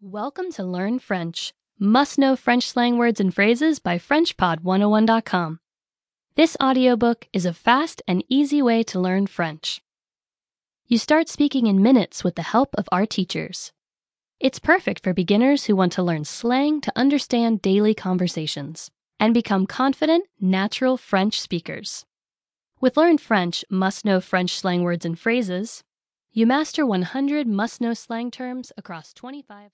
Welcome to Learn French. Must know French slang words and phrases by FrenchPod101.com. This audiobook is a fast and easy way to learn French. You start speaking in minutes with the help of our teachers. It's perfect for beginners who want to learn slang to understand daily conversations and become confident, natural French speakers. With Learn French, must know French slang words and phrases, you master 100 must know slang terms across 25